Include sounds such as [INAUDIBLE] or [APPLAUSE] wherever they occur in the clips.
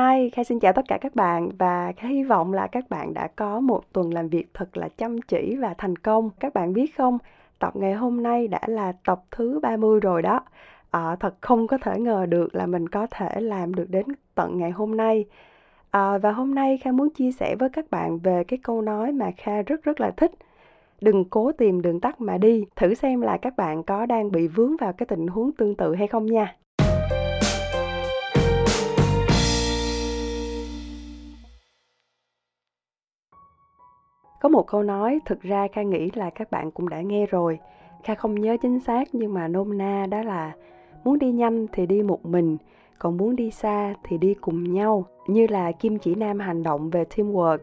Hi, Khai xin chào tất cả các bạn và Khai hy vọng là các bạn đã có một tuần làm việc thật là chăm chỉ và thành công. Các bạn biết không, tập ngày hôm nay đã là tập thứ 30 rồi đó. À, thật không có thể ngờ được là mình có thể làm được đến tận ngày hôm nay. À, và hôm nay Kha muốn chia sẻ với các bạn về cái câu nói mà Kha rất rất là thích. Đừng cố tìm đường tắt mà đi, thử xem là các bạn có đang bị vướng vào cái tình huống tương tự hay không nha. Có một câu nói thực ra Kha nghĩ là các bạn cũng đã nghe rồi. Kha không nhớ chính xác nhưng mà nôm na đó là muốn đi nhanh thì đi một mình, còn muốn đi xa thì đi cùng nhau. Như là Kim Chỉ Nam hành động về teamwork,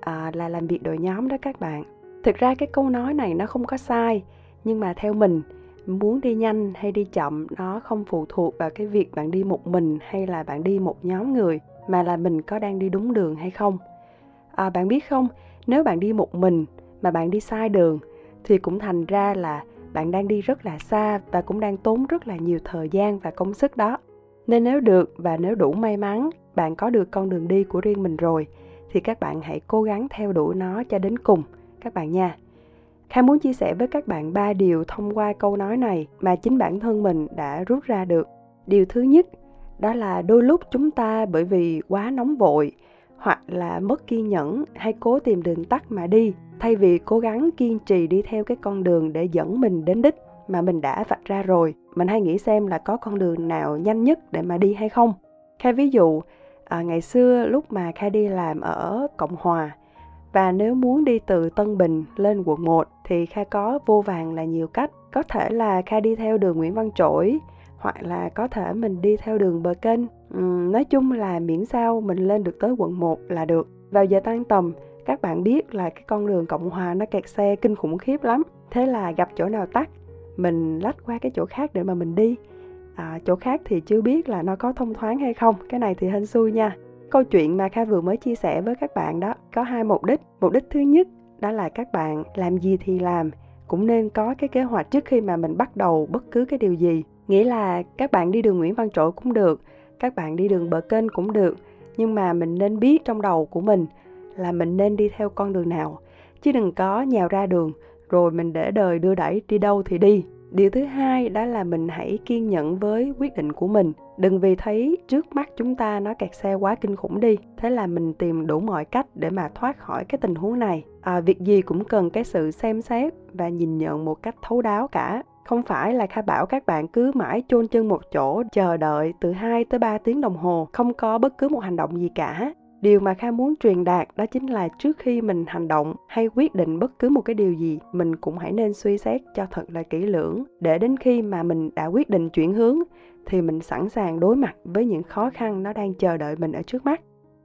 à, là làm việc đội nhóm đó các bạn. Thực ra cái câu nói này nó không có sai, nhưng mà theo mình, muốn đi nhanh hay đi chậm nó không phụ thuộc vào cái việc bạn đi một mình hay là bạn đi một nhóm người, mà là mình có đang đi đúng đường hay không. À, bạn biết không, nếu bạn đi một mình mà bạn đi sai đường thì cũng thành ra là bạn đang đi rất là xa và cũng đang tốn rất là nhiều thời gian và công sức đó nên nếu được và nếu đủ may mắn bạn có được con đường đi của riêng mình rồi thì các bạn hãy cố gắng theo đuổi nó cho đến cùng các bạn nha Khang muốn chia sẻ với các bạn ba điều thông qua câu nói này mà chính bản thân mình đã rút ra được. Điều thứ nhất, đó là đôi lúc chúng ta bởi vì quá nóng vội hoặc là mất kiên nhẫn hay cố tìm đường tắt mà đi thay vì cố gắng kiên trì đi theo cái con đường để dẫn mình đến đích mà mình đã vạch ra rồi. Mình hay nghĩ xem là có con đường nào nhanh nhất để mà đi hay không. Khai ví dụ à, ngày xưa lúc mà khai đi làm ở cộng hòa và nếu muốn đi từ Tân Bình lên quận 1 thì Kha có vô vàng là nhiều cách. Có thể là Kha đi theo đường Nguyễn Văn Trỗi, hoặc là có thể mình đi theo đường bờ kênh uhm, nói chung là miễn sao mình lên được tới quận 1 là được. Vào giờ tan tầm các bạn biết là cái con đường cộng hòa nó kẹt xe kinh khủng khiếp lắm. Thế là gặp chỗ nào tắt mình lách qua cái chỗ khác để mà mình đi. À, chỗ khác thì chưa biết là nó có thông thoáng hay không cái này thì hên xui nha. Câu chuyện mà kha vừa mới chia sẻ với các bạn đó có hai mục đích. Mục đích thứ nhất đó là các bạn làm gì thì làm cũng nên có cái kế hoạch trước khi mà mình bắt đầu bất cứ cái điều gì. Nghĩa là các bạn đi đường nguyễn văn trỗi cũng được các bạn đi đường bờ kênh cũng được nhưng mà mình nên biết trong đầu của mình là mình nên đi theo con đường nào. Chứ đừng có nhào ra đường rồi mình để đời đưa đẩy đi đâu thì đi. Điều thứ hai đó là mình hãy kiên nhẫn với quyết định của mình. Đừng vì thấy trước mắt chúng ta nó kẹt xe quá kinh khủng đi thế là mình tìm đủ mọi cách để mà thoát khỏi cái tình huống này. À, việc gì cũng cần cái sự xem xét và nhìn nhận một cách thấu đáo cả không phải là Kha bảo các bạn cứ mãi chôn chân một chỗ chờ đợi từ 2 tới 3 tiếng đồng hồ, không có bất cứ một hành động gì cả. Điều mà Kha muốn truyền đạt đó chính là trước khi mình hành động hay quyết định bất cứ một cái điều gì, mình cũng hãy nên suy xét cho thật là kỹ lưỡng để đến khi mà mình đã quyết định chuyển hướng thì mình sẵn sàng đối mặt với những khó khăn nó đang chờ đợi mình ở trước mắt.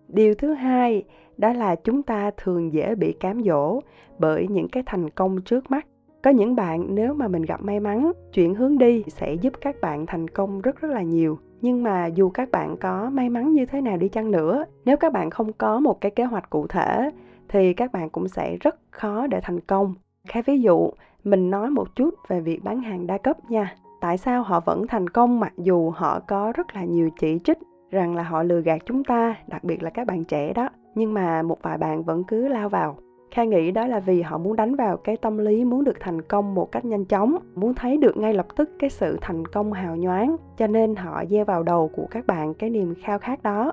Điều thứ hai đó là chúng ta thường dễ bị cám dỗ bởi những cái thành công trước mắt có những bạn, nếu mà mình gặp may mắn chuyển hướng đi sẽ giúp các bạn thành công rất rất là nhiều. Nhưng mà dù các bạn có may mắn như thế nào đi chăng nữa, nếu các bạn không có một cái kế hoạch cụ thể, thì các bạn cũng sẽ rất khó để thành công. Khá ví dụ, mình nói một chút về việc bán hàng đa cấp nha. Tại sao họ vẫn thành công mặc dù họ có rất là nhiều chỉ trích rằng là họ lừa gạt chúng ta, đặc biệt là các bạn trẻ đó. Nhưng mà một vài bạn vẫn cứ lao vào. Kha nghĩ đó là vì họ muốn đánh vào cái tâm lý muốn được thành công một cách nhanh chóng, muốn thấy được ngay lập tức cái sự thành công hào nhoáng, cho nên họ gieo vào đầu của các bạn cái niềm khao khát đó,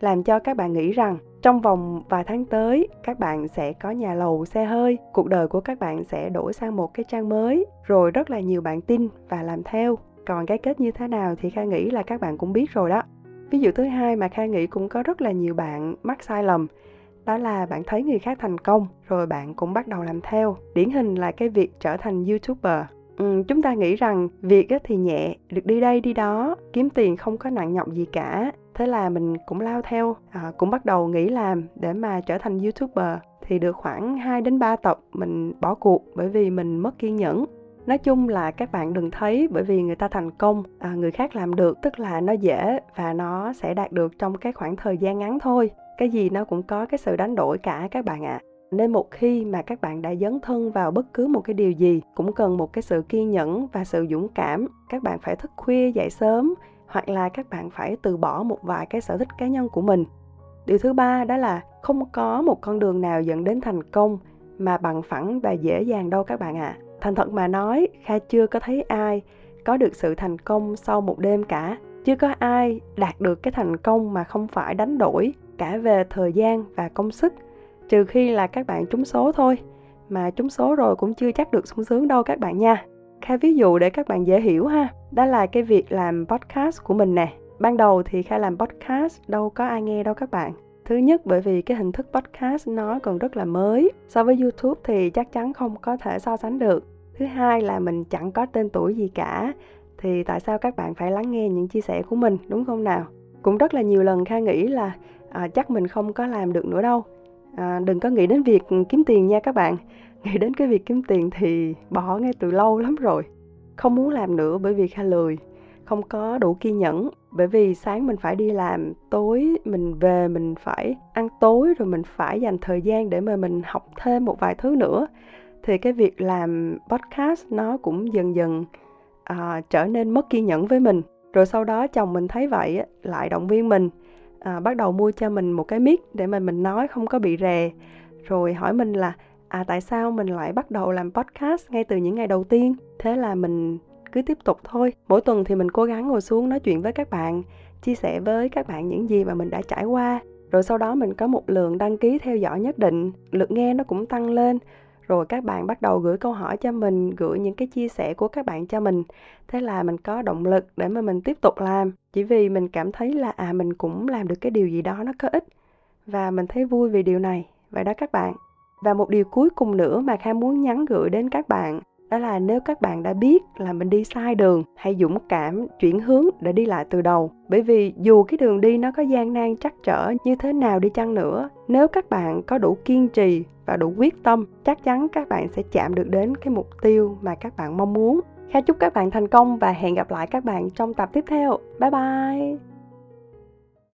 làm cho các bạn nghĩ rằng trong vòng vài tháng tới các bạn sẽ có nhà lầu xe hơi cuộc đời của các bạn sẽ đổi sang một cái trang mới rồi rất là nhiều bạn tin và làm theo. Còn cái kết như thế nào thì kha nghĩ là các bạn cũng biết rồi đó. Ví dụ thứ hai mà kha nghĩ cũng có rất là nhiều bạn mắc sai lầm đó là bạn thấy người khác thành công rồi bạn cũng bắt đầu làm theo. Điển hình là cái việc trở thành youtuber. Ừ, chúng ta nghĩ rằng việc thì nhẹ được đi đây đi đó kiếm tiền không có nặng nhọc gì cả. Thế là mình cũng lao theo à, cũng bắt đầu nghĩ làm để mà trở thành youtuber. Thì được khoảng 2 đến 3 tập mình bỏ cuộc bởi vì mình mất kiên nhẫn nói chung là các bạn đừng thấy bởi vì người ta thành công à, người khác làm được tức là nó dễ và nó sẽ đạt được trong cái khoảng thời gian ngắn thôi cái gì nó cũng có cái sự đánh đổi cả các bạn ạ à. nên một khi mà các bạn đã dấn thân vào bất cứ một cái điều gì cũng cần một cái sự kiên nhẫn và sự dũng cảm các bạn phải thức khuya dậy sớm hoặc là các bạn phải từ bỏ một vài cái sở thích cá nhân của mình điều thứ ba đó là không có một con đường nào dẫn đến thành công mà bằng phẳng và dễ dàng đâu các bạn ạ à thành thật mà nói, kha chưa có thấy ai có được sự thành công sau một đêm cả. Chưa có ai đạt được cái thành công mà không phải đánh đổi cả về thời gian và công sức. Trừ khi là các bạn trúng số thôi, mà trúng số rồi cũng chưa chắc được sung sướng đâu các bạn nha. Kha ví dụ để các bạn dễ hiểu ha, đó là cái việc làm podcast của mình nè. Ban đầu thì kha làm podcast, đâu có ai nghe đâu các bạn thứ nhất bởi vì cái hình thức podcast nó còn rất là mới. So với youtube thì chắc chắn không có thể so sánh được. Thứ hai là mình chẳng có tên tuổi gì cả thì tại sao các bạn phải lắng nghe những chia sẻ của mình đúng không nào? Cũng rất là nhiều lần kha nghĩ là à, chắc mình không có làm được nữa đâu. À, đừng có nghĩ đến việc kiếm tiền nha các bạn. [LAUGHS] Nghĩ đến cái việc kiếm tiền thì bỏ ngay từ lâu lắm rồi. Không muốn làm nữa bởi vì kha lười không có đủ kiên nhẫn. Bởi vì sáng mình phải đi làm tối mình về mình phải ăn tối rồi mình phải dành thời gian để mà mình học thêm một vài thứ nữa. Thì cái việc làm podcast nó cũng dần dần à, trở nên mất kiên nhẫn với mình. Rồi sau đó chồng mình thấy vậy lại động viên mình à, bắt đầu mua cho mình một cái mic để mà mình nói không có bị rè. Rồi hỏi mình là à tại sao mình lại bắt đầu làm podcast ngay từ những ngày đầu tiên? Thế là mình cứ tiếp tục thôi. Mỗi tuần thì mình cố gắng ngồi xuống nói chuyện với các bạn, chia sẻ với các bạn những gì mà mình đã trải qua. Rồi sau đó mình có một lượng đăng ký theo dõi nhất định lượt nghe nó cũng tăng lên. Rồi các bạn bắt đầu gửi câu hỏi cho mình, gửi những cái chia sẻ của các bạn cho mình. Thế là mình có động lực để mà mình tiếp tục làm. Chỉ vì mình cảm thấy là à mình cũng làm được cái điều gì đó nó có ích. Và mình thấy vui vì điều này. Vậy đó các bạn. Và một điều cuối cùng nữa mà kha muốn nhắn gửi đến các bạn đó là nếu các bạn đã biết là mình đi sai đường, hãy dũng cảm chuyển hướng để đi lại từ đầu bởi vì dù cái đường đi nó có gian nan trắc trở như thế nào đi chăng nữa, nếu các bạn có đủ kiên trì và đủ quyết tâm, chắc chắn các bạn sẽ chạm được đến cái mục tiêu mà các bạn mong muốn Kha chúc các bạn thành công và hẹn gặp lại các bạn trong tập tiếp theo. Bye bye!